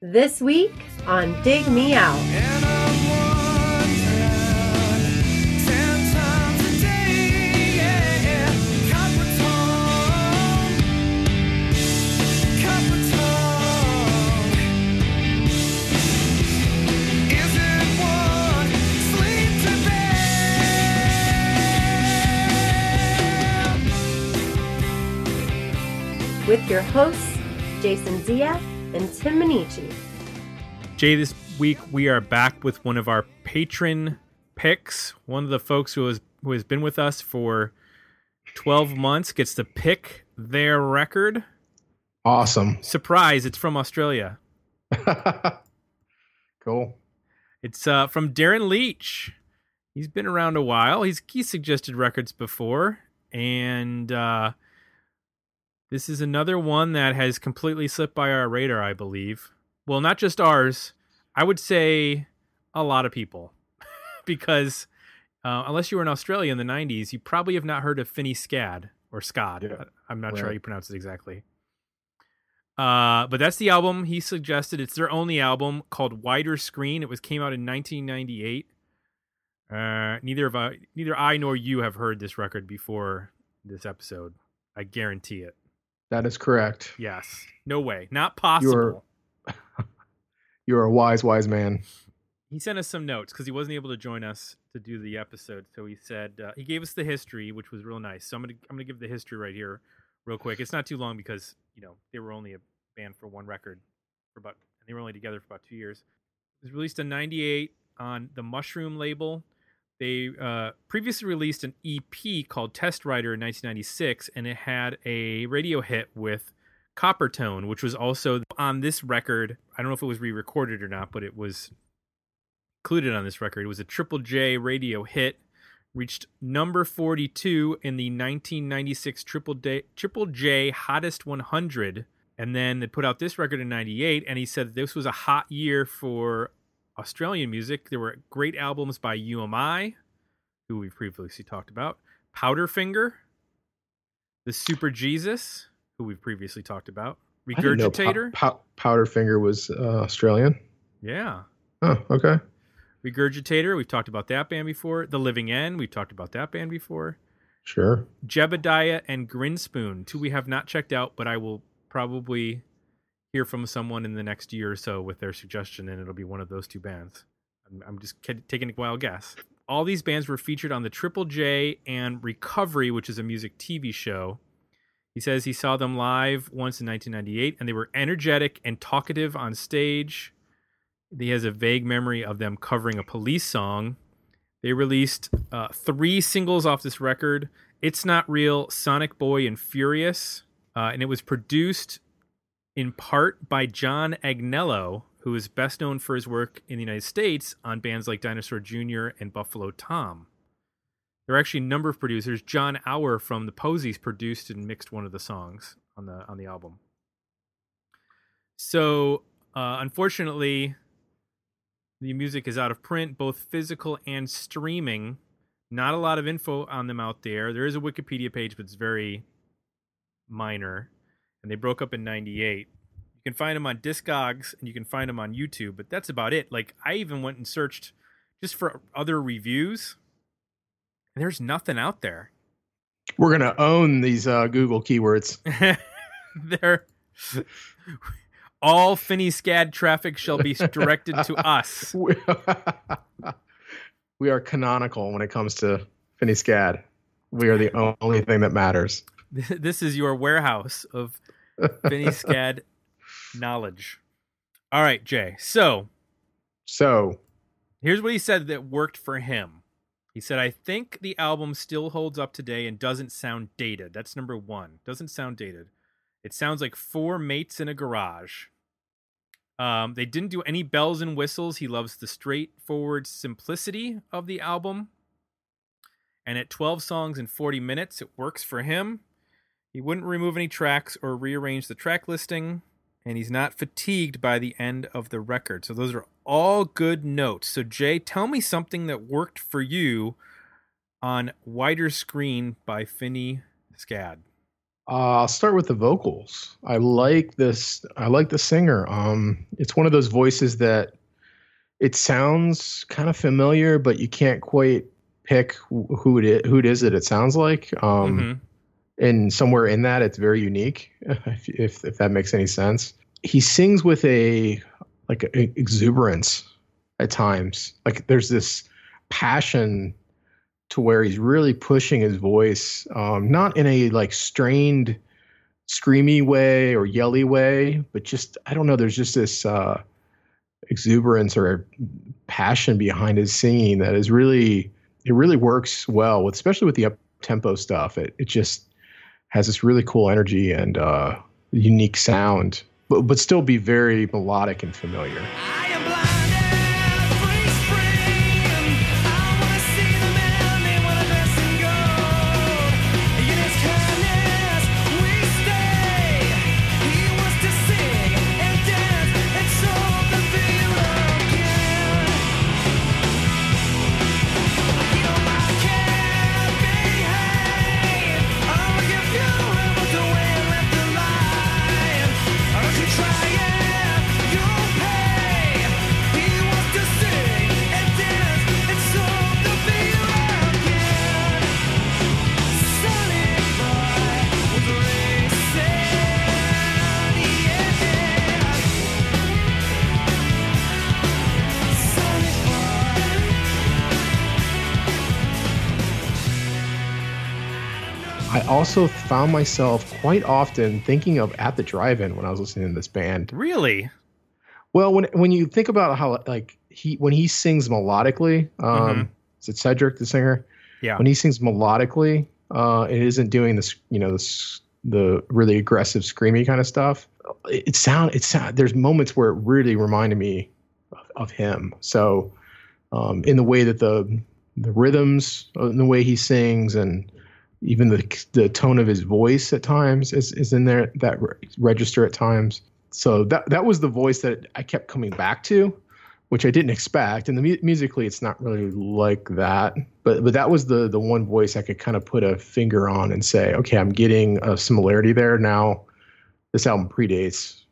This week on Dig Me Out. With your hosts, Jason Zia and Tim Minichi. Jay, this week we are back with one of our patron picks. One of the folks who has who has been with us for twelve months gets to pick their record. Awesome. Surprise! It's from Australia. cool. It's uh, from Darren Leach. He's been around a while. He's he suggested records before, and uh, this is another one that has completely slipped by our radar. I believe. Well, not just ours. I would say a lot of people, because uh, unless you were in Australia in the '90s, you probably have not heard of Fini Scad or Scad. Yeah. I'm not sure how you pronounce it exactly. Uh, but that's the album he suggested. It's their only album called Wider Screen. It was came out in 1998. Uh, neither of I, neither I nor you have heard this record before this episode. I guarantee it. That is correct. Yes, no way, not possible. You're a wise, wise man. He sent us some notes because he wasn't able to join us to do the episode. So he said uh, he gave us the history, which was real nice. So I'm gonna I'm gonna give the history right here, real quick. It's not too long because you know they were only a band for one record for about and they were only together for about two years. It was released in '98 on the Mushroom label. They uh, previously released an EP called Test Rider in 1996, and it had a radio hit with Coppertone, which was also on this record. I don't know if it was re-recorded or not, but it was included on this record. It was a Triple J radio hit, reached number 42 in the 1996 Triple Triple J Hottest 100. And then they put out this record in 98, and he said this was a hot year for Australian music. There were great albums by You Am I, who we've previously talked about, Powderfinger, The Superjesus, who we've previously talked about, I didn't know Regurgitator. Pow- Pow- Powderfinger was uh, Australian. yeah. Oh, okay. Regurgitator, we've talked about that band before. The Living End, we've talked about that band before. Sure. Jebediah and Grinspoon, two we have not checked out, but I will probably hear from someone in the next year or so with their suggestion, and it'll be one of those two bands. I'm, I'm just taking a wild guess. All these bands were featured on the Triple J and Recovery, which is a music TV show. He says he saw them live once in 1998, and they were energetic and talkative on stage. He has a vague memory of them covering a police song. They released uh, three singles off this record It's Not Real, Sonic Boy, and Furious. Uh, and it was produced in part by John Agnello, who is best known for his work in the United States on bands like Dinosaur Jr. and Buffalo Tom. There are actually a number of producers. John Auer from the Posies produced and mixed one of the songs on the on the album. So, uh, unfortunately, the music is out of print, both physical and streaming. Not a lot of info on them out there. There is a Wikipedia page, but it's very minor. And they broke up in 98. You can find them on Discogs and you can find them on YouTube, but that's about it. Like, I even went and searched just for other reviews, and there's nothing out there. We're gonna own these uh, Google keywords. They're all Fini Scad traffic shall be directed to us. we we are canonical when it comes to Fini Scad. We are the only thing that matters. This is your warehouse of Fini Scad knowledge. All right, Jay. So So, here's what he said that worked for him. He said, I think the album still holds up today and doesn't sound dated. That's number one. Doesn't sound dated. It sounds like four mates in a garage. Um, they didn't do any bells and whistles. He loves the straightforward simplicity of the album. And at 12 songs and 40 minutes, it works for him. He wouldn't remove any tracks or rearrange the track listing, and he's not fatigued by the end of the record. So those are all good notes. So Jay, tell me something that worked for you on Wider Screen by Fini Scad. Uh, I'll start with the vocals. I like this. I like the singer. Um, it's one of those voices that it sounds kind of familiar, but you can't quite pick who it is, who it is that it sounds like. Um, Mhm. And somewhere in that, it's very unique. If, if if that makes any sense. He sings with a like a, exuberance at times. Like there's this passion to where he's really pushing his voice, um, not in a like strained, screamy way or yelly way, but just I don't know. There's just this uh, exuberance or passion behind his singing that is really it really works well with especially with the up tempo stuff. It it just has this really cool energy and uh, unique sound, but but still be very melodic and familiar. Also found myself quite often thinking of at the drive-in when I was listening to this band. Really? Well, when when you think about how like he when he sings melodically, um, Mhm. is it Cedric the singer? Yeah. When he sings melodically, uh, it isn't doing this, you know, this the really aggressive, screamy kind of stuff. It, it sound it sound. There's moments where it really reminded me of, of him. So, um, in the way that the the rhythms, uh, in the way he sings, and even the the tone of his voice at times is, is in there that re- register at times. So that that was the voice that I kept coming back to, which I didn't expect. And the mu- musically, it's not really like that. But but that was the the one voice I could kind of put a finger on and say, okay, I'm getting a similarity there. Now, this album predates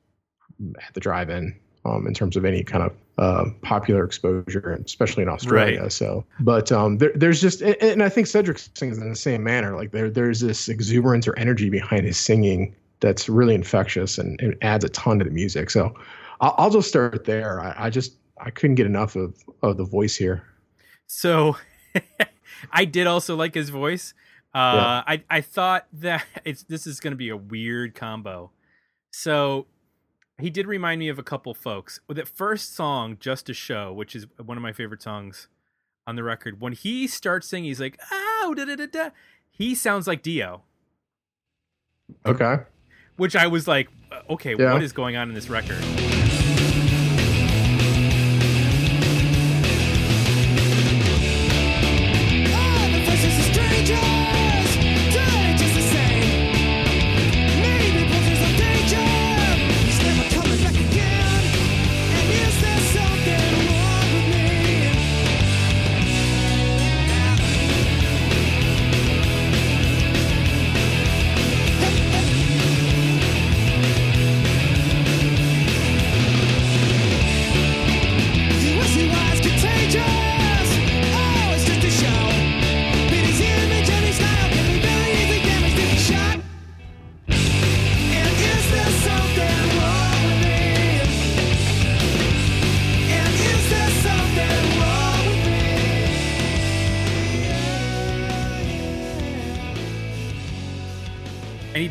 at the drive-in um, in terms of any kind of uh, popular exposure, especially in Australia. Right. So, but um, there, there's just, and, and I think Cedric sings in the same manner. Like there, there's this exuberance or energy behind his singing that's really infectious and, and adds a ton to the music. So, I'll, I'll just start there. I, I just, I couldn't get enough of of the voice here. So I did also like his voice. Uh, I I thought that it's this is going to be a weird combo. So he did remind me of a couple folks. With that first song, "Just a Show," which is one of my favorite songs on the record. When he starts singing, he's like, "Oh, da da da da." He sounds like Dio, Okay. which I was like, uh, "Okay, Yeah. what is going on in this record?"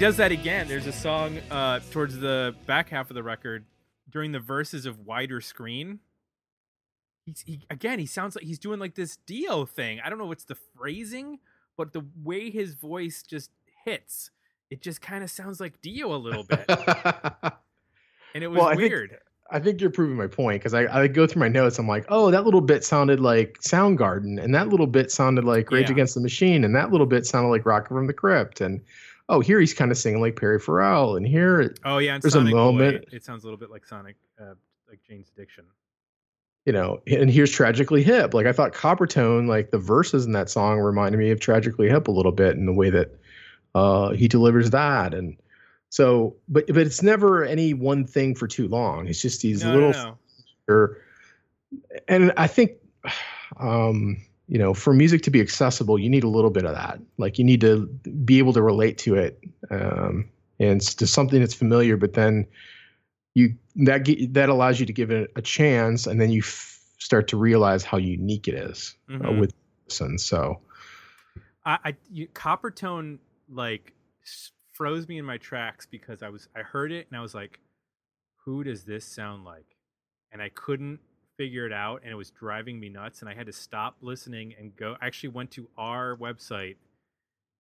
Does that again. There's a song uh, towards the back half of the record during the verses of Wider Screen. He's, he again, he sounds like he's doing like this Dio thing. I don't know what's the phrasing, but the way his voice just hits, it just kind of sounds like Dio a little bit, and it was Well, I think- weird. I think you're proving my point because I, I go through my notes. I'm like, oh, that little bit sounded like Soundgarden, and that little bit sounded like Rage Yeah. Against the Machine, and that little bit sounded like Rocket from the Crypt, and oh, here he's kind of singing like Perry Farrell, and here, oh yeah, there's a Sonic Boy, moment- it sounds a little bit like Sonic, uh, like Jane's Addiction. you know, and here's Tragically Hip. Like I thought Coppertone, like the verses in that song reminded me of Tragically Hip a little bit in the way that uh, he delivers that, and so but but it's never any one thing for too long. It's just these No, little no, no. or and i think um you know for music to be accessible you need a little bit of that like you need to be able to relate to it um and it's to something that's familiar but then you that that allows you to give it a chance and then you f- start to realize how unique it is uh, Mhm. with and so I, I you, Coppertone like froze me in my tracks because I was I heard it and I was like, who does this sound like? And I couldn't figure it out and it was driving me nuts and I had to stop listening and go. I actually went to our website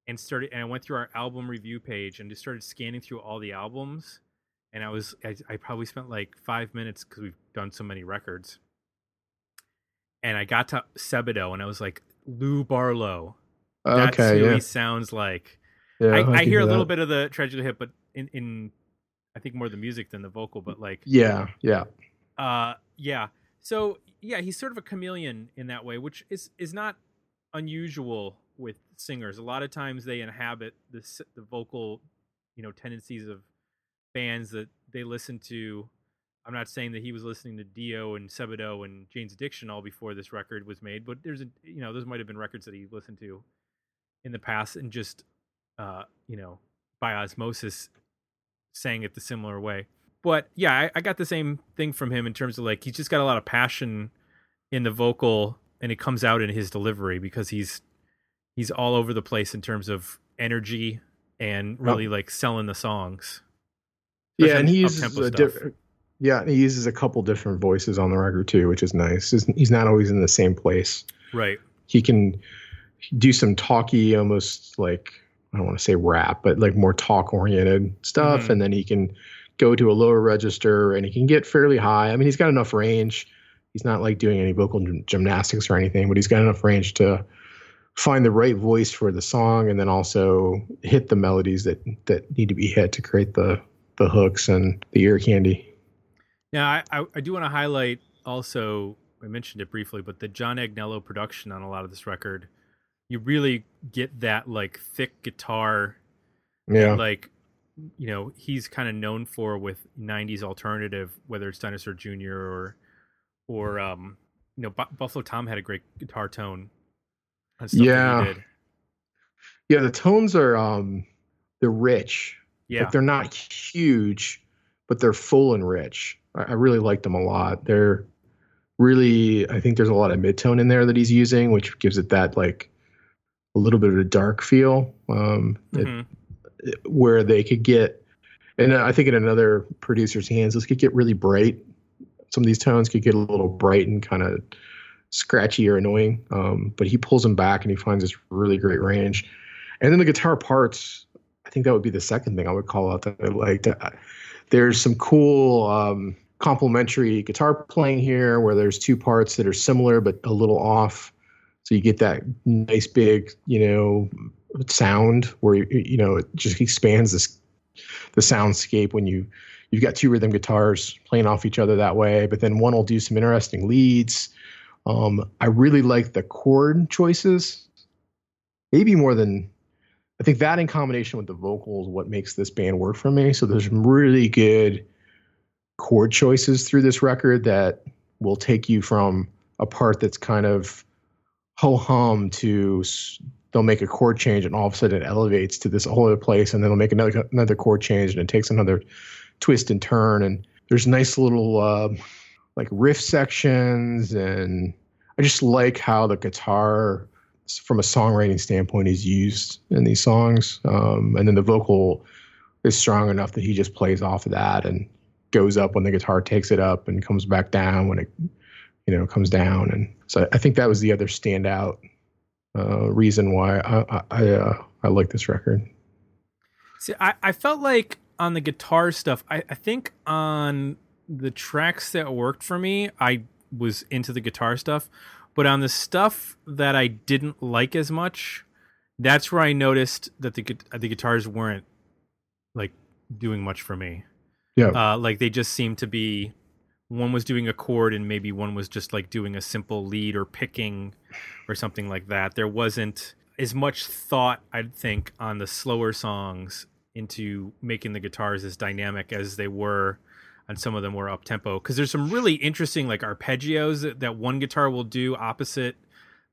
and started and I went through our album review page and just started scanning through all the albums. And I was I, I probably spent like five minutes because we've done so many records. And I got to Sebadoh and I was like, Lou Barlow. That's okay who yeah, he sounds like. yeah I, I can hear a little that. bit of the tragically hip, but in, in I think more the music than the vocal. But like, yeah yeah uh, yeah. So yeah, he's sort of a chameleon in that way, which is is not unusual with singers. A lot of times they inhabit the the vocal, you know, tendencies of bands that they listen to. I'm not saying that he was listening to Dio and Sebadoh and Jane's Addiction all before this record was made, but there's a you know those might have been records that he listened to in the past and just uh, you know by osmosis sang it the similar way. But yeah, I, I got the same thing from him in terms of like he's just got a lot of passion in the vocal and it comes out in his delivery because he's he's all over the place in terms of energy and really like selling the songs. yeah and he uses a different yeah and he uses a couple different voices on the record too which is nice he's, he's not always in the same place Right. he can do some talky, almost like I don't want to say rap, but like more talk oriented stuff. Mhm. And then he can go to a lower register and he can get fairly high. I mean, he's got enough range. He's not like doing any vocal gymnastics or anything, but he's got enough range to find the right voice for the song and then also hit the melodies that that need to be hit to create the the hooks and the ear candy. Yeah, I, I, I do want to highlight also, I mentioned it briefly, but the John Agnello production on a lot of this record, you really get that like thick guitar Yeah. like you know he's kind of known for with 90s alternative whether it's dinosaur jr or or um you know Bu- buffalo tom had a great guitar tone on stuff that Yeah. he did Yeah, the tones are um they're rich. yeah Like they're not huge, but they're full and rich. I, I really like them a lot. They're really, I think there's a lot of mid-tone in there that he's using, which gives it that like a little bit of a dark feel. Um, Mhm. it- where they could get, and I think in another producer's hands, this could get really bright. Some of these tones could get a little bright and kind of scratchy or annoying. Um, but he pulls them back and he finds this really great range. And then the guitar parts, I think that would be the second thing I would call out that I liked. Uh, There's some cool um, complementary guitar playing here where there's two parts that are similar but a little off. So you get that nice big, you know, sound where you, know it just expands this the soundscape when you you've got two rhythm guitars playing off each other that way. But then one will do some interesting leads. Um, I really like the chord choices, maybe more than I think that in combination with the vocals, what makes this band work for me. So there's really good chord choices through this record that will take you from a part that's kind of ho hum to they'll make a chord change and all of a sudden it elevates to this whole other place and then they'll make another another chord change and it takes another twist and turn. And there's nice little uh, like riff sections and I just like how the guitar from a songwriting standpoint is used in these songs. Um, and then the vocal is strong enough that he just plays off of that and goes up when the guitar takes it up and comes back down when it you know comes down. And so I think that was the other standout uh, reason why I I uh, I like this record. See, I, I felt like on the guitar stuff, I, I think on the tracks that worked for me, I was into the guitar stuff. But on the stuff that I didn't like as much, that's where I noticed that the the guitars weren't like doing much for me. Yeah. Uh, like they just seemed to be one was doing a chord and maybe one was just like doing a simple lead or picking or something like that. There wasn't as much thought I'd think on the slower songs into making the guitars as dynamic as they were on some of them were up tempo because there's some really interesting like arpeggios that, that one guitar will do opposite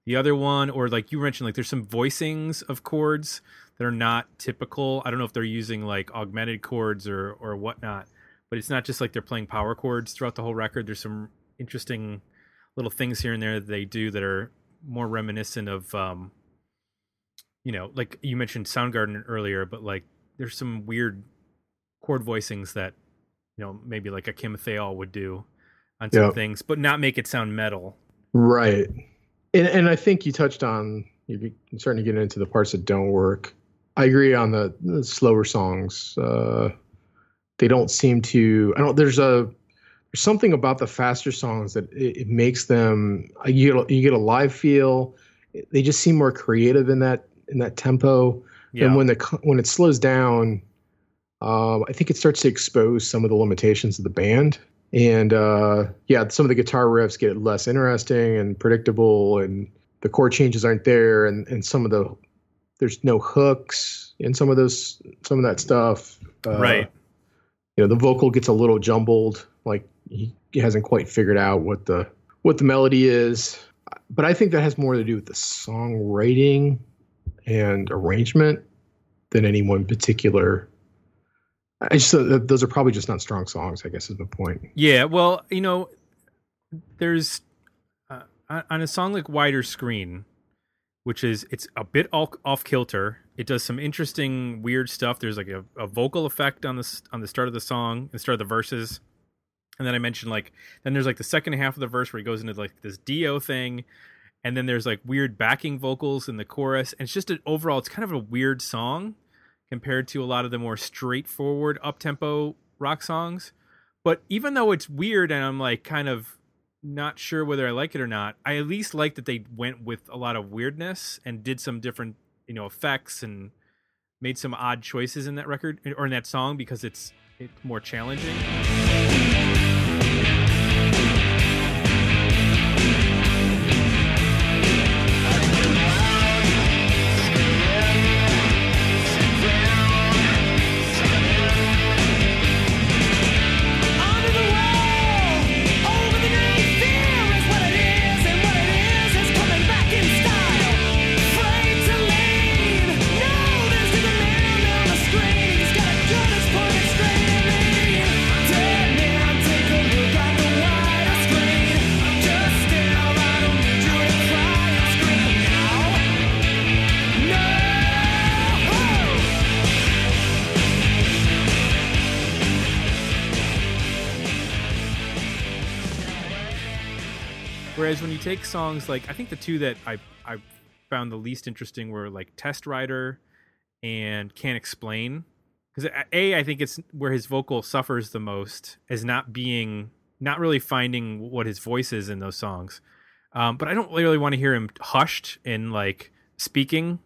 the other one or like you mentioned like there's some voicings of chords that are not typical. I don't know if they're using like augmented chords or or whatnot but it's not just like they're playing power chords throughout the whole record there's some interesting little things here and there that they do that are more reminiscent of um you know like you mentioned soundgarden earlier but like there's some weird chord voicings that you know maybe like a kim Thayil would do on some Yeah. things but not make it sound metal Right. And and I think you touched on you're starting to get into the parts that don't work. I agree on the, the slower songs. Uh, they don't seem to. I don't. There's a there's something about the faster songs that it, it makes them. You get a, you get a live feel. They just seem more creative in that in that tempo. yeah And when the when it slows down, um, I think it starts to expose some of the limitations of the band. And uh, yeah, some of the guitar riffs get less interesting and predictable, and the chord changes aren't there, and and some of the there's no hooks in some of those some of that stuff. Uh, right You know, the vocal gets a little jumbled, like he hasn't quite figured out what the what the melody is. But I think that has more to do with the songwriting and arrangement than any one particular. I just uh, those are probably just not strong songs. I guess is the point. Yeah, well, you know, there's uh, on a song like "Wider Screen," which is it's a bit off kilter. It does some interesting, weird stuff. There's like a, a vocal effect on the on the start of the song, the start of the verses, and then I mentioned like then there's like the second half of the verse where he goes into like this Dio thing, and then there's like weird backing vocals in the chorus. And it's just an overall, it's kind of a weird song compared to a lot of the more straightforward up tempo rock songs. But even though it's weird and I'm like kind of not sure whether I like it or not, I at least like that they went with a lot of weirdness and did some different, you know, effects and made some odd choices in that record or in that song because it's it's more challenging. Take songs like I think the two that I I found the least interesting were like Test Rider and Can't Explain because a I think it's where his vocal suffers the most as not being not really finding what his voice is in those songs. Um, but I don't really want to hear him hushed and like speaking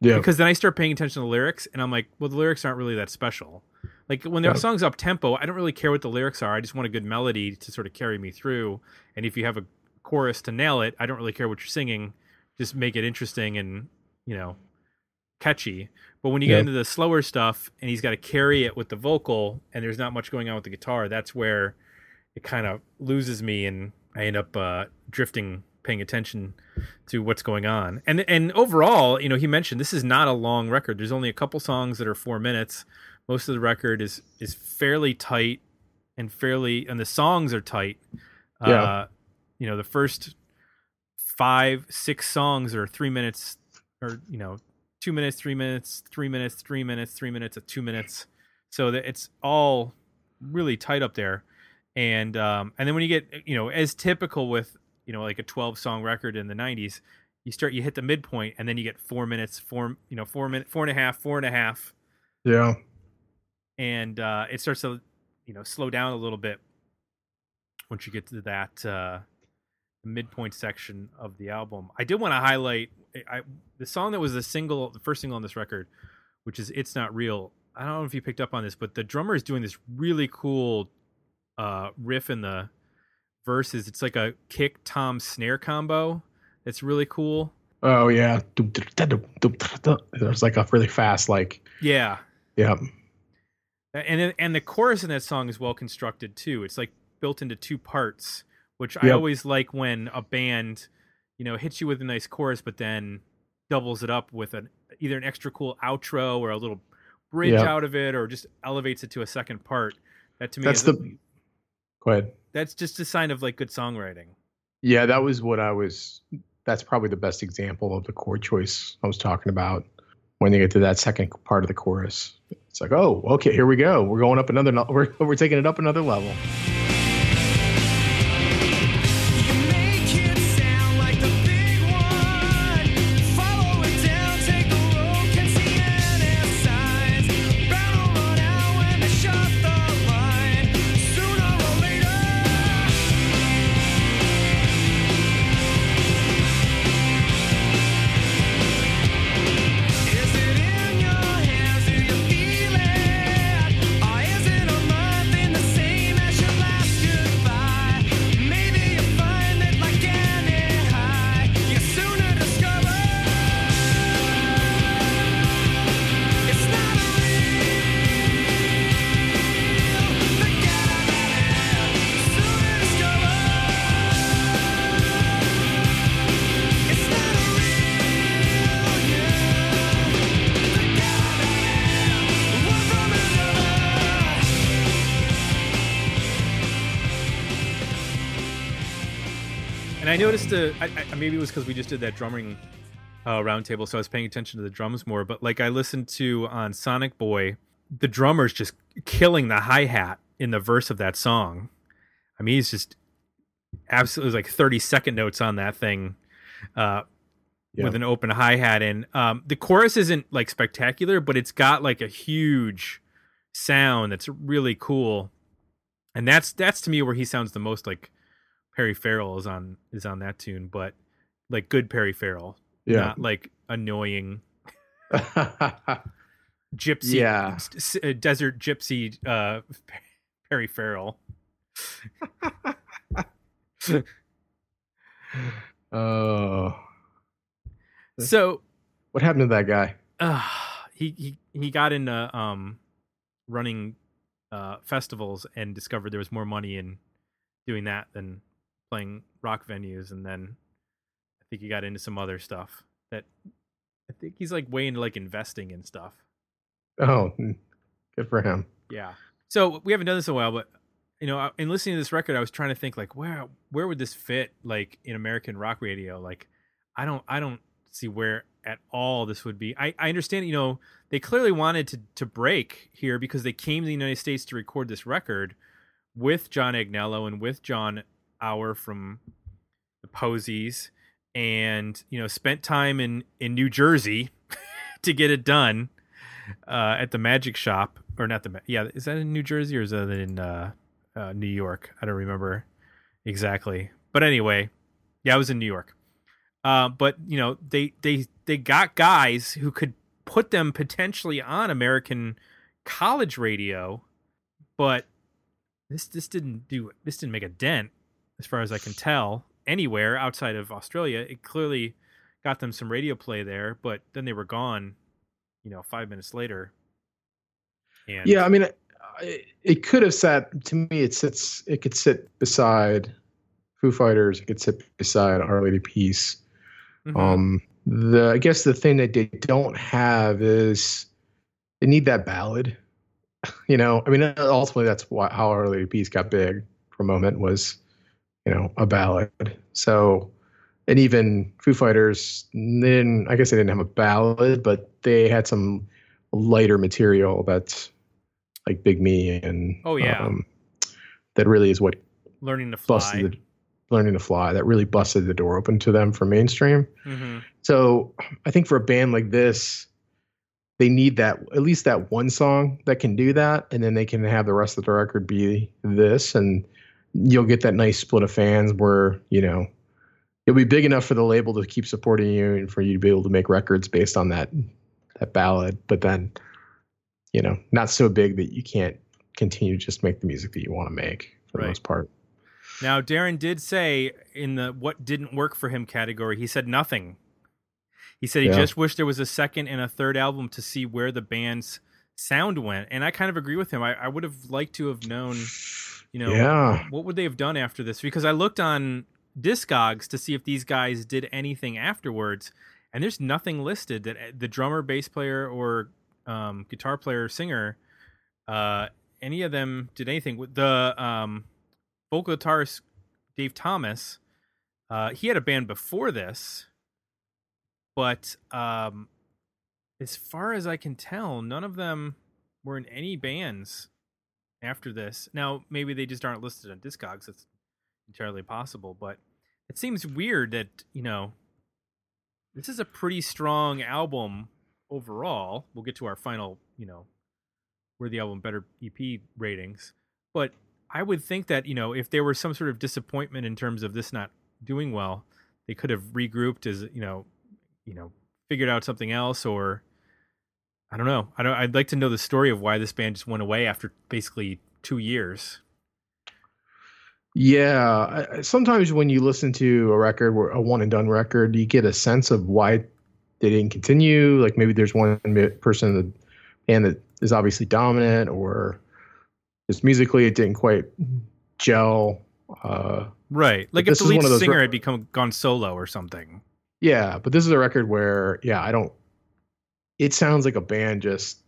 Yeah. because then I start paying attention to the lyrics and I'm like, well, the lyrics aren't really that special. Like when the Yeah. song's up tempo, I don't really care what the lyrics are. I just want a good melody to sort of carry me through. And if you have a chorus to nail it, I don't really care what you're singing. Just make it interesting and you know catchy. But when you Yeah. get into the slower stuff and he's got to carry it with the vocal and there's not much going on with the guitar, that's where it kind of loses me and I end up uh, drifting, paying attention to what's going on. And and overall, you know, he mentioned this is not a long record. There's only a couple songs that are four minutes. Most of the record is is fairly tight and fairly, and the songs are tight. Yeah. Uh, you know, the first five, six songs are three minutes, or you know, two minutes, three minutes, three minutes, three minutes, three minutes, at two minutes. So that it's all really tight up there. And um, and then when you get you know as typical with you know like a 12 song record in the 90s, you start you hit the midpoint and then you get four minutes, four you know four minute, four and a half, four and a half, Yeah. and uh, it starts to you know slow down a little bit once you get to that uh, midpoint section of the album. I did want to highlight I, the song that was the single, the first single on this record, which is "It's Not Real." I don't know if you picked up on this, but the drummer is doing this really cool uh, riff in the verses. It's like a kick tom snare combo. That's really cool. Oh yeah. There's like a really fast like Yeah. yeah. And then- and the chorus in that song is well constructed too. It's like built into two parts, which I always like when a band, you know, hits you with a nice chorus, but then doubles it up with an either an extra cool outro or a little bridge Yep. out of it, or just elevates it to a second part. That to me, That's is a- the go ahead. that's just a sign of like good songwriting. Yeah, that was what I was that's probably the best example of the chord choice I was talking about when they get to that second part of the chorus. It's like, oh, okay, here we go. We're going up another. We're we're taking it up another level. And I noticed uh, I, I, maybe it was because we just did that drumming uh, roundtable, so I was paying attention to the drums more. But like I listened to on Sonic Boy, the drummer's just killing the hi hat in the verse of that song. I mean, he's just absolutely like thirty second notes on that thing. Uh, Yeah. with an open hi hat And Um, the chorus isn't like spectacular, but it's got like a huge sound that's really cool, and that's that's to me where he sounds the most like Perry Farrell is on is on that tune, but like good Perry Farrell, Yeah. not like annoying gypsy, Yeah. uh, desert gypsy uh, Perry Farrell. oh, So what happened to that guy? uh, he he he got into um running uh festivals and discovered there was more money in doing that than playing rock venues and then I think he got into some other stuff that I think he's like way into like investing and stuff. Oh, mm, good for him. Yeah. So we haven't done this in a while, but you know, in listening to this record, I was trying to think like where where would this fit like in American rock radio? Like, I don't I don't see where at all this would be. I I understand you know they clearly wanted to to break here because they came to the United States to record this record with John Agnello and with John Auer from the Posies, and you know spent time in in New Jersey to get it done uh, at the Magic Shop, or not the yeah, is that in New Jersey or is that in uh, uh, New York? I don't remember exactly, but anyway, yeah, I was in New York. Uh, but you know, they they they got guys who could put them potentially on American college radio, but this this didn't do this didn't make a dent as far as I can tell anywhere outside of Australia. It clearly got them some radio play there, but then they were gone you know, five minutes later. And Yeah, I mean, it, it could have sat. To me, it sits. It could sit beside Foo Fighters. It could sit beside Our Lady Peace. Mhm. Um, the I guess the thing that they don't have is they need that ballad. You know, I mean, ultimately that's why how Our Lady Peace got big for a moment was, you know, a ballad. So, and even Foo Fighters, they didn't. I guess they didn't have a ballad, but they had some lighter material that's like Big Me and Oh, yeah. um, that really is what learning to fly. the learning to fly that really busted the door open to them for mainstream. hmm So I think for a band like this, they need that at least that one song that can do that, and then they can have the rest of the record be this, and you'll get that nice split of fans where you know you'll be big enough for the label to keep supporting you and for you to be able to make records based on that that ballad, but then you know not so big that you can't continue to just make the music that you want to make for Right. the most part. Now, Darren did say in the what didn't work for him category, he said nothing. He said he Yeah. just wished there was a second and a third album to see where the band's sound went. And I kind of agree with him. I, I would have liked to have known, you know, yeah. what would they have done after this? Because I looked on Discogs to see if these guys did anything afterwards, and there's nothing listed that uh, the drummer, bass player, or um, guitar player, singer, uh, any of them did anything. With The um, vocal guitarist Dave Thomas, uh, he had a band before this, but um, as far as I can tell, none of them were in any bands after this. Now, maybe they just aren't listed on Discogs. That's entirely possible, but it seems weird that, you know, this is a pretty strong album overall. We'll get to our final, you know, where the album better EP ratings. But I would think that, you know, if there were some sort of disappointment in terms of this not doing well, they could have regrouped as, you know, you know, figured out something else or I don't know. I don't I'd like to know the story of why this band just went away after basically 2 years. Yeah, I- sometimes when you listen to a record, where- a one and done record, you get a sense of why they didn't continue. Like maybe there's one person in the band that is obviously dominant, or just musically it didn't quite gel. Uh, Right. Like if the lead one of those singer re- had become gone solo or something. yeah, but this is a record where, yeah, I don't. It sounds like a band just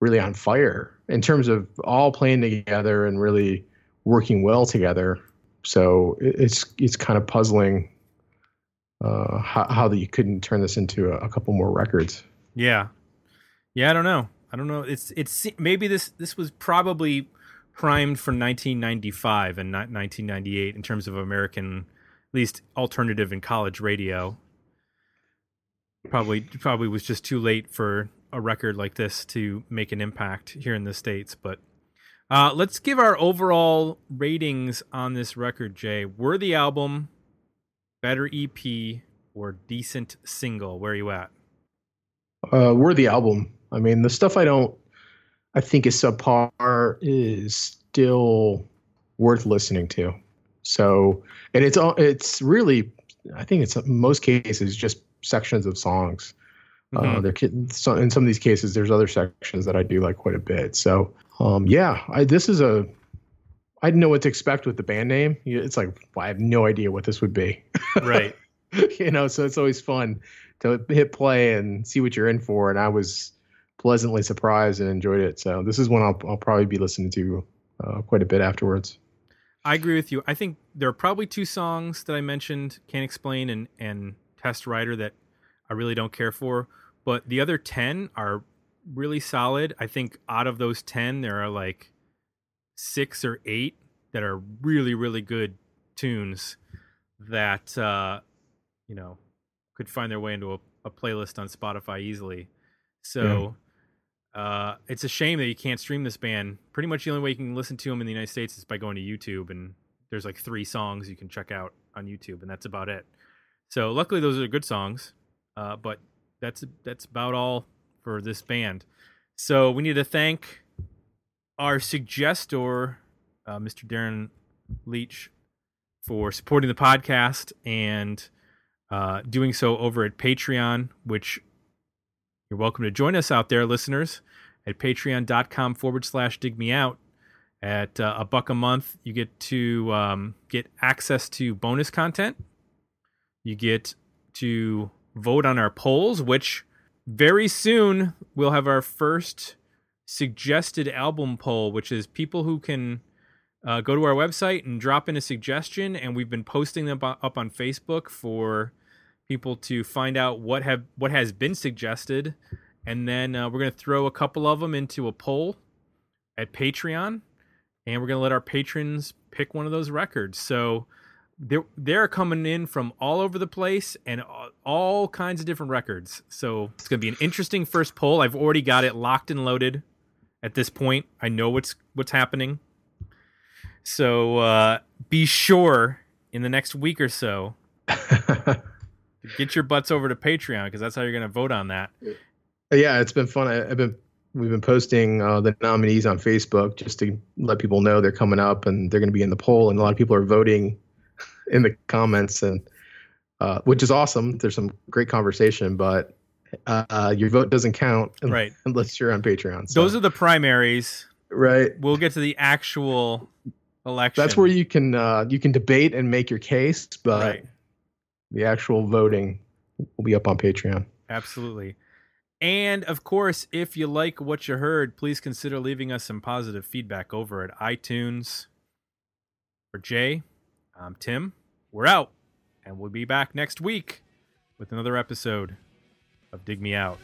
really on fire in terms of all playing together and really working well together. So it's it's kind of puzzling uh, how how that you couldn't turn this into a, a couple more records. Yeah. Yeah, I don't know. I don't know. It's it's maybe this this was probably primed for 1995 and not 1998 in terms of American at least alternative and college radio. Probably probably was just too late for a record like this to make an impact here in the states, but uh, let's give our overall ratings on this record, Jay. Worthy album, better EP, or decent single? Where are you at? Uh, worthy album. I mean, the stuff I don't, I think is subpar is still worth listening to. So, and it's all, it's really, I think it's most cases just sections of songs. Uh, Mhm. there, can- so in some of these cases, there's other sections that I do like quite a bit. So, um, yeah, I, this is a, I didn't know what to expect with the band name. It's like well, I have no idea what this would be. right. you know, so it's always fun to hit play and see what you're in for. And I was pleasantly surprised and enjoyed it. So this is one I'll, I'll probably be listening to uh, quite a bit afterwards. I agree with you. I think there are probably two songs that I mentioned, Can't Explain and, and Test Rider, that I really don't care for. But the other 10 are really solid. I think out of those 10, there are like six or eight that are really, really good tunes that, uh, you know, could find their way into a, a playlist on Spotify easily. So. Uh, it's a shame that you can't stream this band. Pretty much the only way you can listen to them in the United States is by going to YouTube, and there's like three songs you can check out on YouTube, and that's about it. So luckily, those are good songs, uh, but that's that's about all for this band. So we need to thank our suggestor, uh, Mr. Darren Leach, for supporting the podcast and uh, doing so over at Patreon, which you're welcome to join us out there, listeners, at patreon.com forward slash dig me out. At uh, a buck a month, you get to um, get access to bonus content. You get to vote on our polls, which very soon we'll have our first suggested album poll, which is people who can uh, go to our website and drop in a suggestion. And we've been posting them up on Facebook for people to find out what have what has been suggested, and then uh, we're going to throw a couple of them into a poll at Patreon, and we're going to let our patrons pick one of those records. So they're they're coming in from all over the place and all, kinds of different records. So it's going to be an interesting first poll. I've already got it locked and loaded. At this point, I know what's what's happening. So uh, be sure in the next week or so get your butts over to Patreon because that's how you're going to vote on that. yeah, it's been fun. I, I've been we've been posting uh, the nominees on Facebook just to let people know they're coming up and they're going to be in the poll, and a lot of people are voting in the comments, and uh, which is awesome. There's some great conversation, but uh, your vote doesn't count Right. unless you're on Patreon. So, Those are the primaries. right. We'll get to the actual election. That's where you can uh, you can debate and make your case, but Right. the actual voting will be up on Patreon. Absolutely. And of course, if you like what you heard, please consider leaving us some positive feedback over at iTunes. For Jay, I'm Tim. We're out, and we'll be back next week with another episode of Dig Me Out.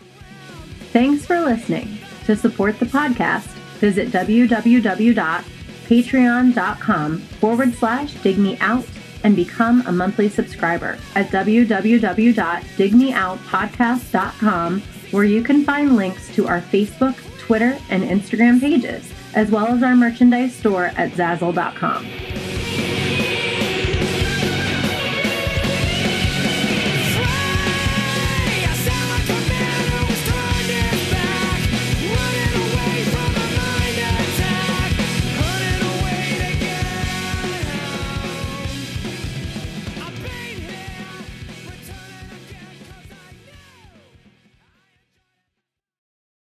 Thanks for listening. To support the podcast, visit www.patreon.com forward slash dig me out and become a monthly subscriber at www.digmeoutpodcast.com where you can find links to our Facebook, Twitter, and Instagram pages, as well as our merchandise store at zazzle.com.